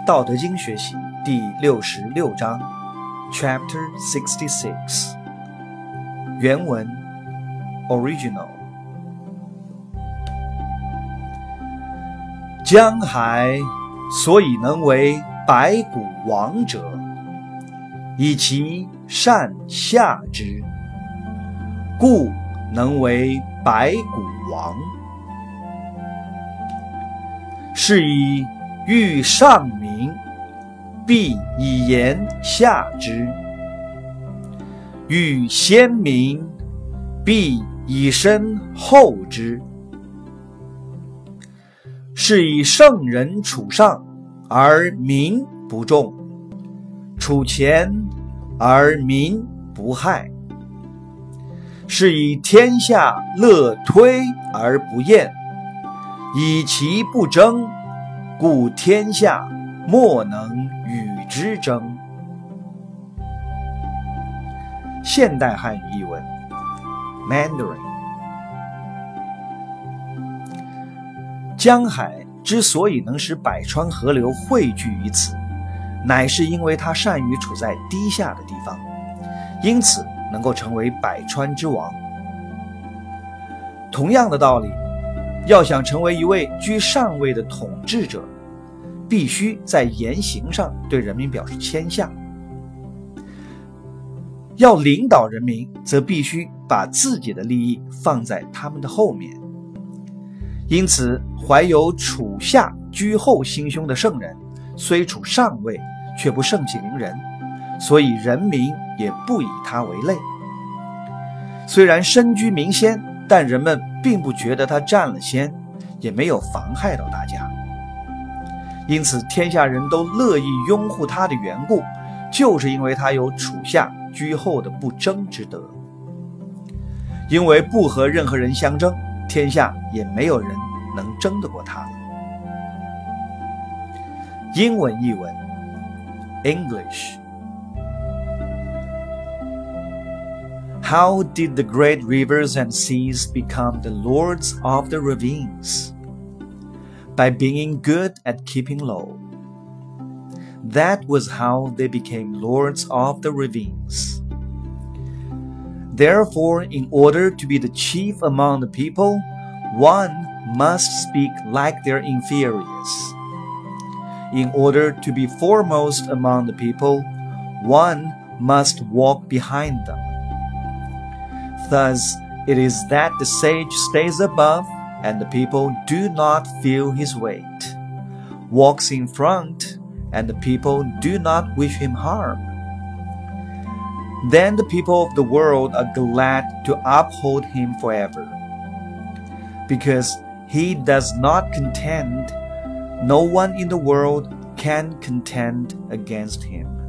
《道德经》学习第六十六章，Chapter Sixty Six。原文 Original。江海所以能为百谷王者，以其善下之，故能为百谷王。是以。欲上民，必以言下之；欲先民，必以身后之。是以圣人处上而民不重，处前而民不害。是以天下乐推而不厌，以其不争。故天下莫能与之争。现代汉语译文：Mandarin。江海之所以能使百川河流汇聚于此，乃是因为它善于处在低下的地方，因此能够成为百川之王。同样的道理。要想成为一位居上位的统治者，必须在言行上对人民表示谦下；要领导人民，则必须把自己的利益放在他们的后面。因此，怀有处下居后心胸的圣人，虽处上位，却不盛气凌人，所以人民也不以他为累。虽然身居民先。但人们并不觉得他占了先，也没有妨害到大家，因此天下人都乐意拥护他的缘故，就是因为他有处下居后的不争之德。因为不和任何人相争，天下也没有人能争得过他。英文译文，English。How did the great rivers and seas become the lords of the ravines? By being good at keeping low. That was how they became lords of the ravines. Therefore, in order to be the chief among the people, one must speak like their inferiors. In order to be foremost among the people, one must walk behind them. Thus, it is that the sage stays above, and the people do not feel his weight, walks in front, and the people do not wish him harm. Then the people of the world are glad to uphold him forever. Because he does not contend, no one in the world can contend against him.